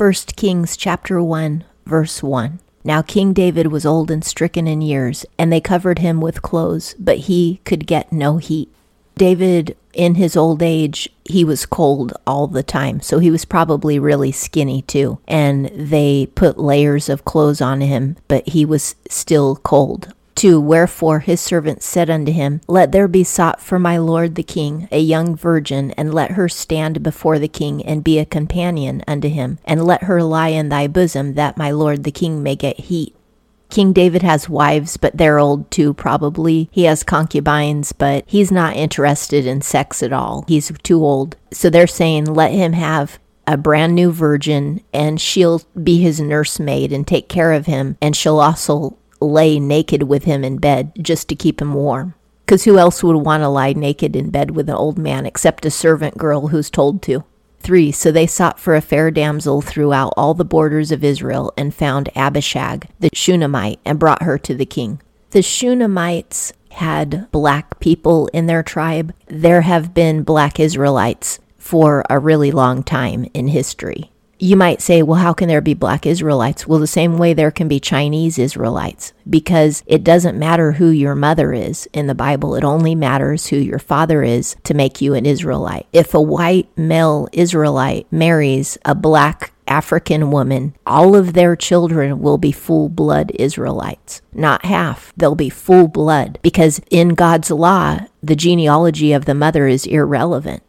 1 Kings chapter 1, verse 1. Now King David was old and stricken in years, and they covered him with clothes, but he could get no heat. David, in his old age, he was cold all the time, so he was probably really skinny too. And they put layers of clothes on him, but he was still cold 2 Wherefore his servants said unto him, Let there be sought for my lord the king a young virgin, and let her stand before the king, and be a companion unto him, and let her lie in thy bosom, that my lord the king may get heat. King David has wives, but they're old too, probably. He has concubines, but he's not interested in sex at all. He's too old. So they're saying, let him have a brand new virgin, and she'll be his nursemaid and take care of him, and she'll also lay naked with him in bed just to keep him warm. Because who else would want to lie naked in bed with an old man except a servant girl who's told to? 3. So they sought for a fair damsel throughout all the borders of Israel and found Abishag, the Shunammite, and brought her to the king. The Shunammite had black people in their tribe. There have been black Israelites for a really long time in history you might say, well, how can there be black Israelites? Well, the same way there can be Chinese Israelites, because it doesn't matter who your mother is in the Bible. It only matters who your father is to make you an Israelite. If a white male Israelite marries a black African woman, all of their children will be full blood Israelites. Not half. They'll be full blood because in God's law, the genealogy of the mother is irrelevant.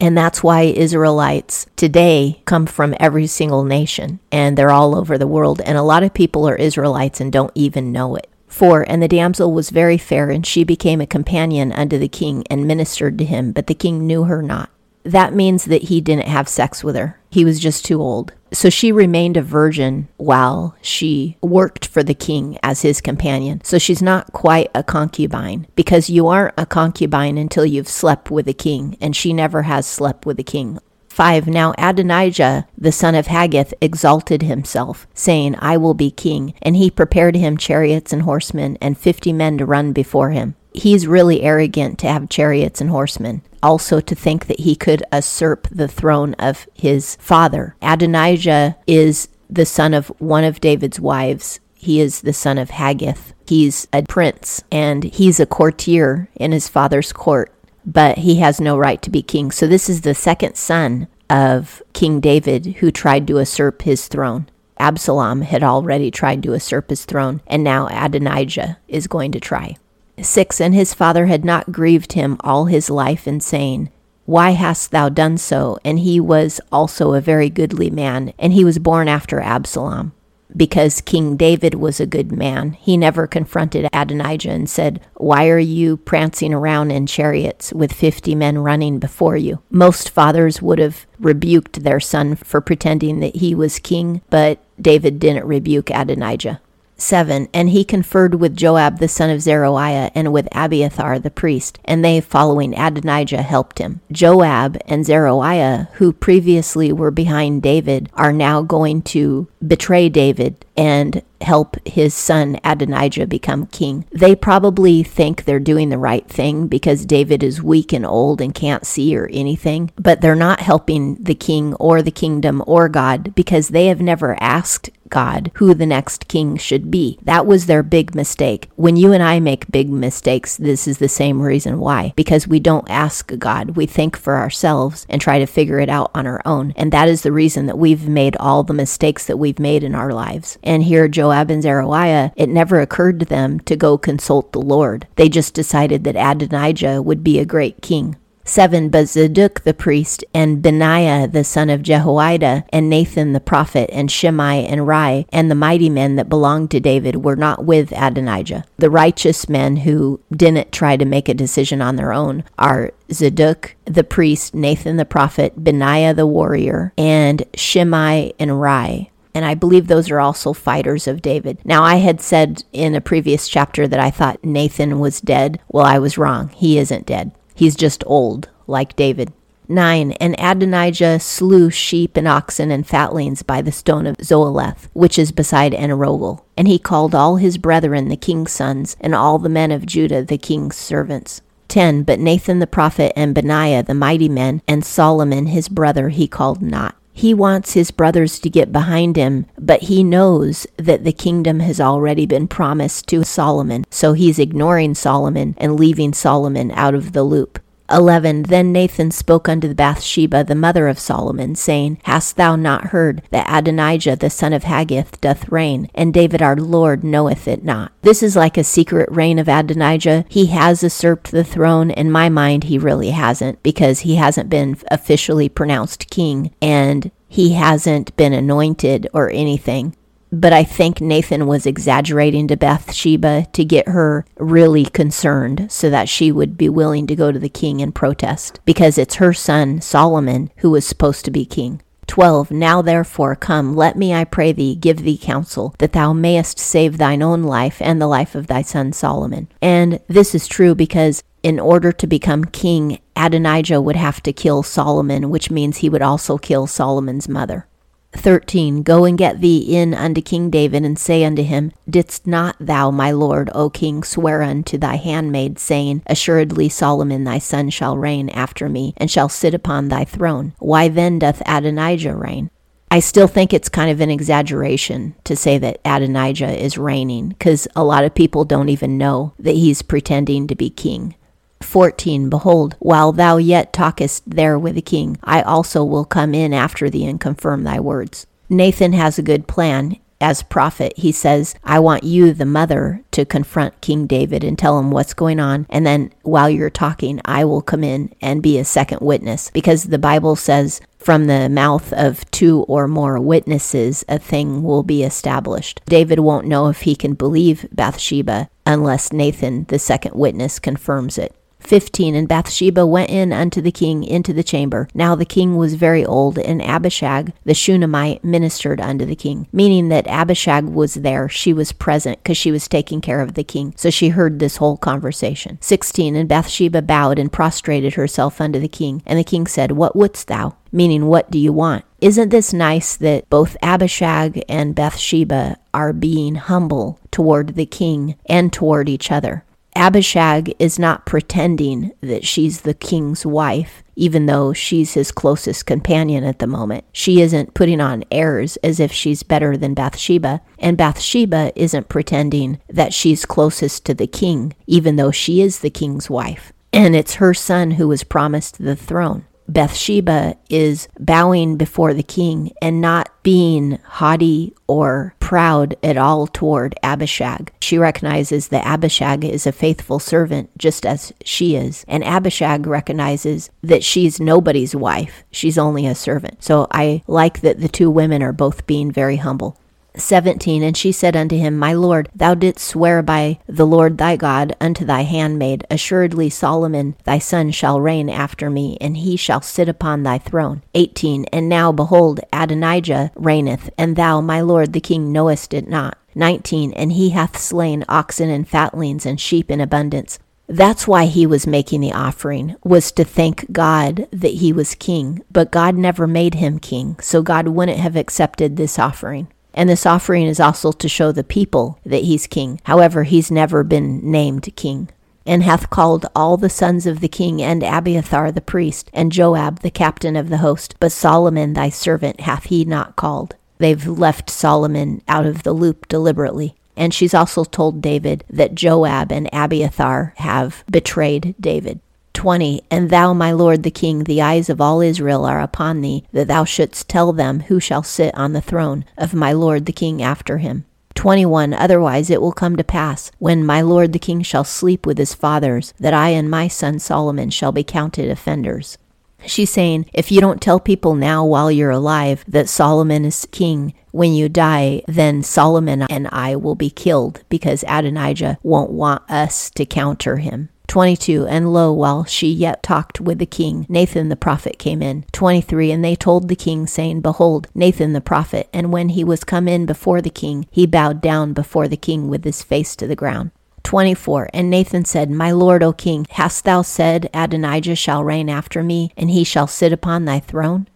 And that's why Israelites today come from every single nation and they're all over the world. And a lot of people are Israelites and don't even know it. 4. And the damsel was very fair, and she became a companion unto the king and ministered to him, but the king knew her not that means that he didn't have sex with her. He was just too old. So she remained a virgin while she worked for the king as his companion. So she's not quite a concubine because you aren't a concubine until you've slept with a king, and she never has slept with a king. 5. Now Adonijah, the son of Haggith, exalted himself, saying, I will be king. And he prepared him chariots and horsemen, and fifty men to run before him he's really arrogant to have chariots and horsemen. Also, to think that he could usurp the throne of his father. Adonijah is the son of one of David's wives. He is the son of Haggith. He's a prince and he's a courtier in his father's court, but he has no right to be king. So, this is the second son of King David who tried to usurp his throne. Absalom had already tried to usurp his throne, and now Adonijah is going to try. 6. And his father had not grieved him all his life in saying, Why hast thou done so? And he was also a very goodly man, and he was born after Absalom. Because King David was a good man, he never confronted Adonijah and said, Why are you prancing around in chariots with fifty men running before you? Most fathers would have rebuked their son for pretending that he was king, but David didn't rebuke Adonijah. 7 And he conferred with Joab the son of Zeruiah and with Abiathar the priest, and they, following Adonijah, helped him. Joab and Zeruiah, who previously were behind David, are now going to betray David and help his son Adonijah become king. They probably think they're doing the right thing because David is weak and old and can't see or anything, but they're not helping the king or the kingdom or God because they have never asked God who the next king should be. That was their big mistake. When you and I make big mistakes, this is the same reason why. Because we don't ask God. We think for ourselves and try to figure it out on our own. And that is the reason that we've made all the mistakes that we've made in our lives. And here, Joab and Zeruiah, it never occurred to them to go consult the Lord. They just decided that Adonijah would be a great king. 7. But Zadok the priest, and Benaiah the son of Jehoiada, and Nathan the prophet, and Shimei and Rei, and the mighty men that belonged to David were not with Adonijah. The righteous men who didn't try to make a decision on their own are Zadok the priest, Nathan the prophet, Benaiah the warrior, and Shimei and Rei and I believe those are also fighters of David. Now, I had said in a previous chapter that I thought Nathan was dead. Well, I was wrong. He isn't dead. He's just old, like David. 9. And Adonijah slew sheep and oxen and fatlings by the stone of Zoheleth, which is beside Enrogel. And he called all his brethren the king's sons, and all the men of Judah the king's servants. 10. But Nathan the prophet and Benaiah the mighty men, and Solomon his brother he called not. He wants his brothers to get behind him, but he knows that the kingdom has already been promised to Solomon, so he's ignoring Solomon and leaving Solomon out of the loop. 11 Then Nathan spoke unto Bathsheba, the mother of Solomon, saying, Hast thou not heard that Adonijah the son of Haggith doth reign, and David our Lord knoweth it not? This is like a secret reign of Adonijah. He has usurped the throne. In my mind, he really hasn't, because he hasn't been officially pronounced king, and he hasn't been anointed or anything but I think Nathan was exaggerating to Bathsheba to get her really concerned so that she would be willing to go to the king and protest because it's her son Solomon who was supposed to be king. 12 Now therefore come, let me, I pray thee, give thee counsel, that thou mayest save thine own life and the life of thy son Solomon. And this is true because in order to become king, Adonijah would have to kill Solomon, which means he would also kill Solomon's mother. 13 Go and get thee in unto King David, and say unto him, Didst not thou, my lord, O king, swear unto thy handmaid, saying, Assuredly Solomon thy son shall reign after me, and shall sit upon thy throne? Why then doth Adonijah reign? I still think it's kind of an exaggeration to say that Adonijah is reigning, because a lot of people don't even know that he's pretending to be king. 14 Behold, while thou yet talkest there with the king, I also will come in after thee and confirm thy words. Nathan has a good plan. As prophet, he says, I want you, the mother, to confront King David and tell him what's going on. And then while you're talking, I will come in and be a second witness because the Bible says, from the mouth of two or more witnesses, a thing will be established. David won't know if he can believe Bathsheba unless Nathan, the second witness, confirms it. 15 And Bathsheba went in unto the king into the chamber. Now the king was very old, and Abishag the Shunammite ministered unto the king, meaning that Abishag was there. She was present because she was taking care of the king. So she heard this whole conversation. 16 And Bathsheba bowed and prostrated herself unto the king. And the king said, What wouldst thou? Meaning, what do you want? Isn't this nice that both Abishag and Bathsheba are being humble toward the king and toward each other? Abishag is not pretending that she's the king's wife, even though she's his closest companion at the moment. She isn't putting on airs as if she's better than Bathsheba, and Bathsheba isn't pretending that she's closest to the king, even though she is the king's wife. And it's her son who was promised the throne. Bathsheba is bowing before the king and not being haughty or proud at all toward Abishag. She recognizes that Abishag is a faithful servant just as she is. And Abishag recognizes that she's nobody's wife. She's only a servant. So I like that the two women are both being very humble. 17 And she said unto him, My lord, thou didst swear by the Lord thy God unto thy handmaid, Assuredly Solomon thy son shall reign after me, and he shall sit upon thy throne. 18 And now, behold, Adonijah reigneth, and thou, my lord the king, knowest it not. 19 And he hath slain oxen and fatlings and sheep in abundance. That's why he was making the offering, was to thank God that he was king. But God never made him king, so God wouldn't have accepted this offering. And this offering is also to show the people that he's king. However, he's never been named king. And hath called all the sons of the king, and Abiathar the priest, and Joab the captain of the host. But Solomon thy servant hath he not called. They've left Solomon out of the loop deliberately. And she's also told David that Joab and Abiathar have betrayed David. 20 And thou, my lord the king, the eyes of all Israel are upon thee, that thou shouldst tell them who shall sit on the throne of my lord the king after him. 21 Otherwise it will come to pass, when my lord the king shall sleep with his fathers, that I and my son Solomon shall be counted offenders. She's saying, if you don't tell people now while you're alive that Solomon is king, when you die, then Solomon and I will be killed because Adonijah won't want us to counter him. 22 And lo, while she yet talked with the king, Nathan the prophet came in. 23 And they told the king, saying, Behold, Nathan the prophet. And when he was come in before the king, he bowed down before the king with his face to the ground. 24 And Nathan said, My lord, O king, hast thou said, Adonijah shall reign after me, and he shall sit upon thy throne?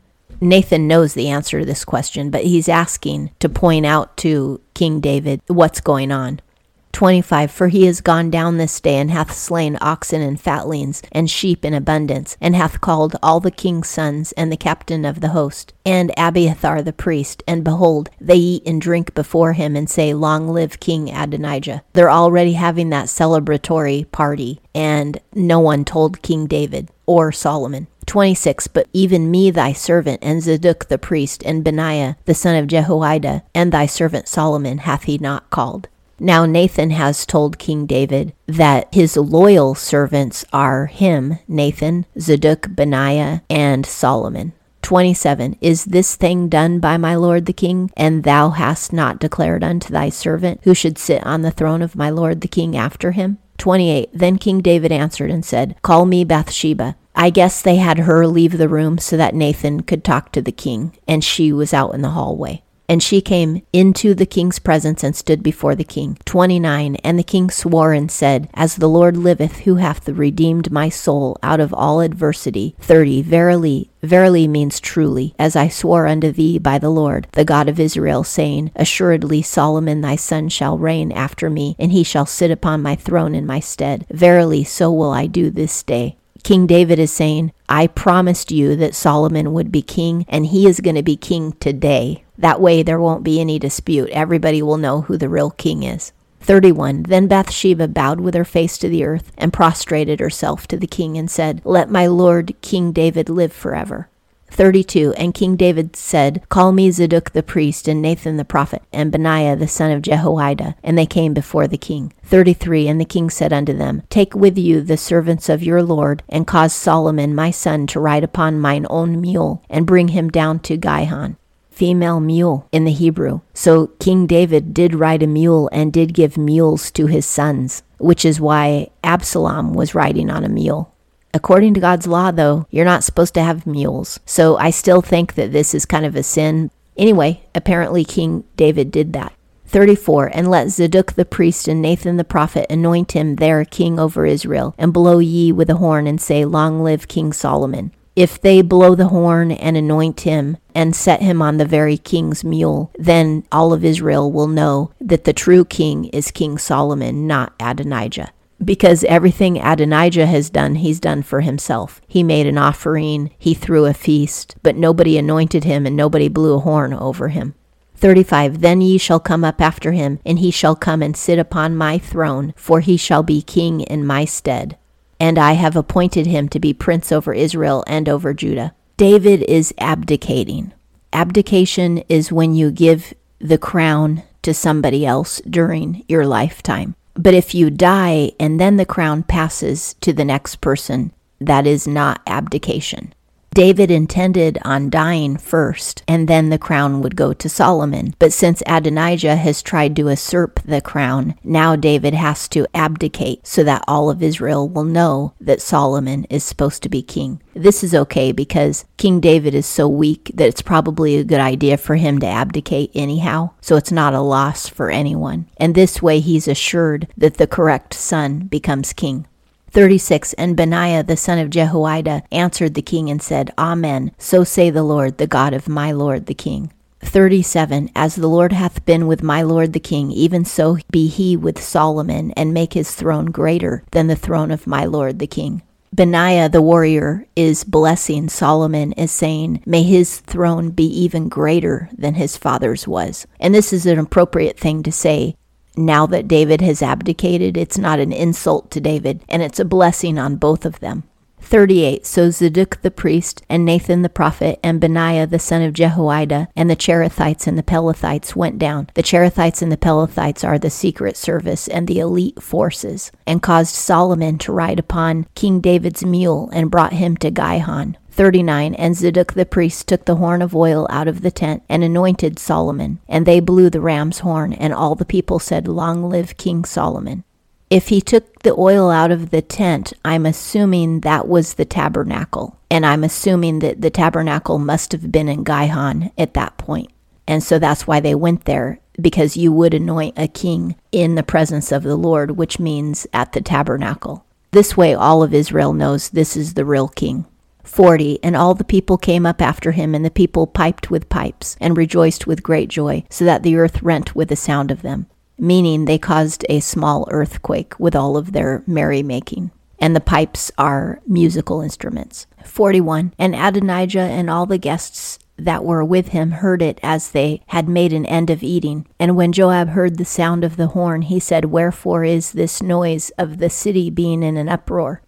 Nathan knows the answer to this question, but he's asking to point out to King David what's going on. 25 For he is gone down this day, and hath slain oxen and fatlings, and sheep in abundance, and hath called all the king's sons, and the captain of the host, and Abiathar the priest, and behold, they eat and drink before him, and say, Long live King Adonijah. They're already having that celebratory party, and no one told King David or Solomon. 26 But even me, thy servant, and Zadok the priest, and Benaiah the son of Jehoiada, and thy servant Solomon hath he not called. Now Nathan has told King David that his loyal servants are him, Nathan, Zadok, Benaiah, and Solomon. 27 Is this thing done by my lord the king? And thou hast not declared unto thy servant who should sit on the throne of my lord the king after him? 28 Then King David answered and said, Call me Bathsheba. I guess they had her leave the room so that Nathan could talk to the king, and she was out in the hallway. And she came into the king's presence and stood before the king. 29. And the king swore and said, As the Lord liveth, who hath redeemed my soul out of all adversity. 30. Verily, verily means truly, as I swore unto thee by the Lord, the God of Israel, saying, Assuredly Solomon thy son shall reign after me, and he shall sit upon my throne in my stead. Verily, so will I do this day. King David is saying, I promised you that Solomon would be king, and he is going to be king today. That way, there won't be any dispute. Everybody will know who the real king is. 31. Then Bathsheba bowed with her face to the earth and prostrated herself to the king and said, Let my lord King David live forever. 32. And King David said, Call me Zadok the priest, and Nathan the prophet, and Benaiah the son of Jehoiada. And they came before the king. 33. And the king said unto them, Take with you the servants of your lord, and cause Solomon my son to ride upon mine own mule, and bring him down to Gihon female mule in the Hebrew. So King David did ride a mule and did give mules to his sons, which is why Absalom was riding on a mule. According to God's law, though, you're not supposed to have mules. So I still think that this is kind of a sin. Anyway, apparently King David did that. 34 And let Zadok the priest and Nathan the prophet anoint him there king over Israel, and blow ye with a horn, and say, Long live King Solomon. If they blow the horn and anoint him and set him on the very king's mule, then all of Israel will know that the true king is King Solomon, not Adonijah because everything Adonijah has done, he's done for himself. He made an offering, he threw a feast, but nobody anointed him and nobody blew a horn over him. 35 Then ye shall come up after him, and he shall come and sit upon my throne, for he shall be king in my stead. And I have appointed him to be prince over Israel and over Judah. David is abdicating. Abdication is when you give the crown to somebody else during your lifetime. But if you die and then the crown passes to the next person, that is not abdication. David intended on dying first, and then the crown would go to Solomon. But since Adonijah has tried to usurp the crown, now David has to abdicate so that all of Israel will know that Solomon is supposed to be king. This is okay because King David is so weak that it's probably a good idea for him to abdicate anyhow, so it's not a loss for anyone. And this way he's assured that the correct son becomes king. 36 And Benaiah the son of Jehoiada answered the king and said, Amen. So say the Lord, the God of my lord the king. 37 As the Lord hath been with my lord the king, even so be he with Solomon, and make his throne greater than the throne of my lord the king. Benaiah the warrior is blessing Solomon, is saying, May his throne be even greater than his father's was. And this is an appropriate thing to say now that David has abdicated, it's not an insult to David, and it's a blessing on both of them. 38 So Zadok the priest, and Nathan the prophet, and Benaiah the son of Jehoiada, and the Cherethites and the Pelethites went down. The Cherethites and the Pelethites are the secret service and the elite forces, and caused Solomon to ride upon King David's mule, and brought him to Gihon. 39 And Zadok the priest took the horn of oil out of the tent and anointed Solomon. And they blew the ram's horn, and all the people said, Long live King Solomon. If he took the oil out of the tent, I'm assuming that was the tabernacle. And I'm assuming that the tabernacle must have been in Gihon at that point. And so that's why they went there, because you would anoint a king in the presence of the Lord, which means at the tabernacle. This way, all of Israel knows this is the real king. 40 And all the people came up after him, and the people piped with pipes, and rejoiced with great joy, so that the earth rent with the sound of them. meaning they caused a small earthquake with all of their merrymaking. And the pipes are musical instruments. 41. And Adonijah and all the guests that were with him heard it as they had made an end of eating. And when Joab heard the sound of the horn, he said, Wherefore is this noise of the city being in an uproar?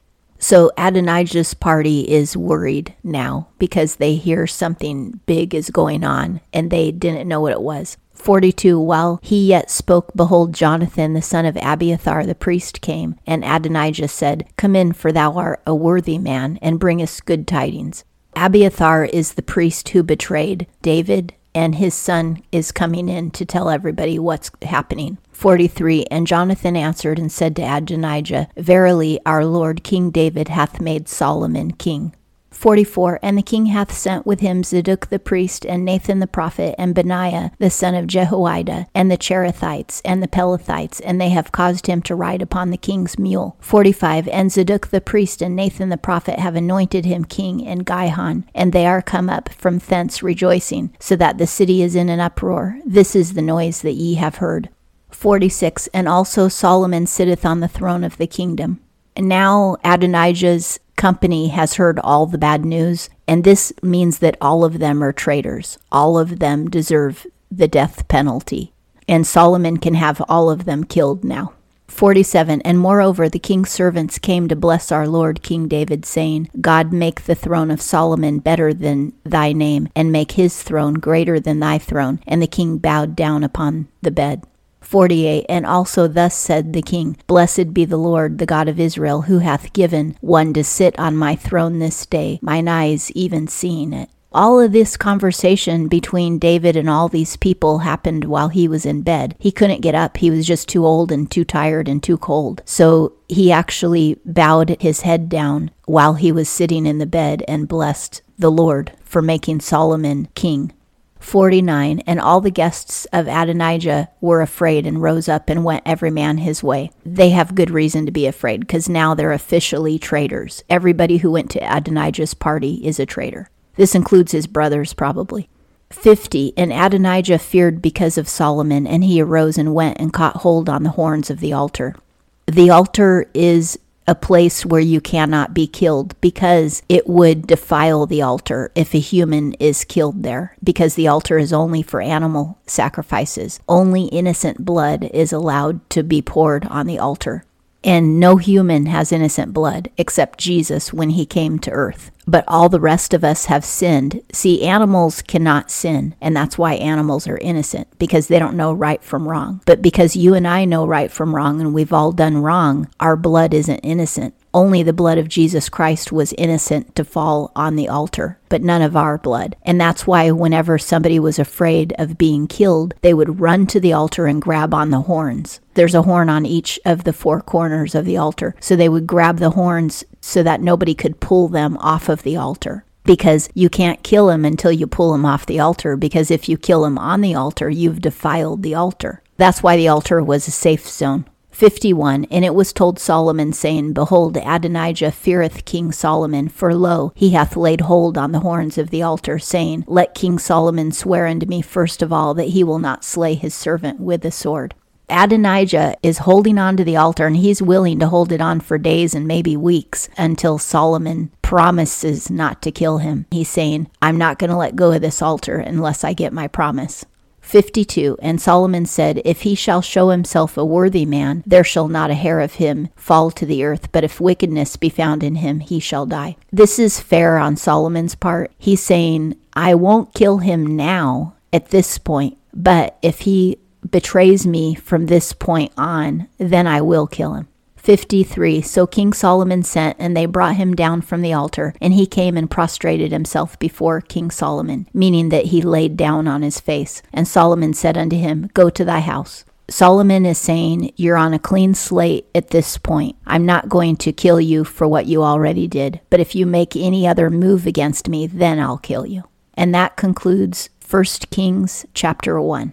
So Adonijah's party is worried now because they hear something big is going on and they didn't know what it was. 42 While he yet spoke, behold, Jonathan the son of Abiathar the priest came, and Adonijah said, Come in, for thou art a worthy man, and bring us good tidings. Abiathar is the priest who betrayed David, and his son is coming in to tell everybody what's happening. 43 And Jonathan answered and said to Adonijah, Verily, our Lord King David hath made Solomon king. 44 And the king hath sent with him Zadok the priest, and Nathan the prophet, and Benaiah the son of Jehoiada, and the Cherethites, and the Pelethites, and they have caused him to ride upon the king's mule. 45 And Zadok the priest and Nathan the prophet have anointed him king in Gihon, and they are come up from thence rejoicing, so that the city is in an uproar. This is the noise that ye have heard. 46 And also Solomon sitteth on the throne of the kingdom. And now Adonijah's company has heard all the bad news, and this means that all of them are traitors. All of them deserve the death penalty. And Solomon can have all of them killed now. 47 And moreover, the king's servants came to bless our Lord King David, saying, God make the throne of Solomon better than thy name, and make his throne greater than thy throne. And the king bowed down upon the bed. 48 And also thus said the king, Blessed be the Lord, the God of Israel, who hath given one to sit on my throne this day, mine eyes even seeing it. All of this conversation between David and all these people happened while he was in bed. He couldn't get up. He was just too old and too tired and too cold. So he actually bowed his head down while he was sitting in the bed and blessed the Lord for making Solomon king. 49 And all the guests of Adonijah were afraid and rose up and went every man his way. They have good reason to be afraid because now they're officially traitors. Everybody who went to Adonijah's party is a traitor. This includes his brothers, probably. 50 And Adonijah feared because of Solomon, and he arose and went and caught hold on the horns of the altar. The altar is a place where you cannot be killed because it would defile the altar if a human is killed there because the altar is only for animal sacrifices. Only innocent blood is allowed to be poured on the altar. And no human has innocent blood except Jesus when he came to earth. But all the rest of us have sinned. See, animals cannot sin, and that's why animals are innocent, because they don't know right from wrong. But because you and I know right from wrong and we've all done wrong, our blood isn't innocent. Only the blood of Jesus Christ was innocent to fall on the altar, but none of our blood. And that's why whenever somebody was afraid of being killed, they would run to the altar and grab on the horns. There's a horn on each of the four corners of the altar. So they would grab the horns so that nobody could pull them off of the altar because you can't kill him until you pull him off the altar because if you kill him on the altar you've defiled the altar that's why the altar was a safe zone 51 And it was told Solomon, saying, Behold, Adonijah feareth King Solomon, for lo, he hath laid hold on the horns of the altar, saying, Let King Solomon swear unto me first of all that he will not slay his servant with the sword. Adonijah is holding on to the altar and he's willing to hold it on for days and maybe weeks until Solomon promises not to kill him. He's saying, I'm not going to let go of this altar unless I get my promise. 52 And Solomon said, If he shall show himself a worthy man, there shall not a hair of him fall to the earth, but if wickedness be found in him, he shall die. This is fair on Solomon's part. He's saying, I won't kill him now at this point, but if he betrays me from this point on, then I will kill him. 53 So King Solomon sent, and they brought him down from the altar, and he came and prostrated himself before King Solomon, meaning that he laid down on his face. And Solomon said unto him, Go to thy house. Solomon is saying, You're on a clean slate at this point. I'm not going to kill you for what you already did, but if you make any other move against me, then I'll kill you. And that concludes 1 Kings chapter 1.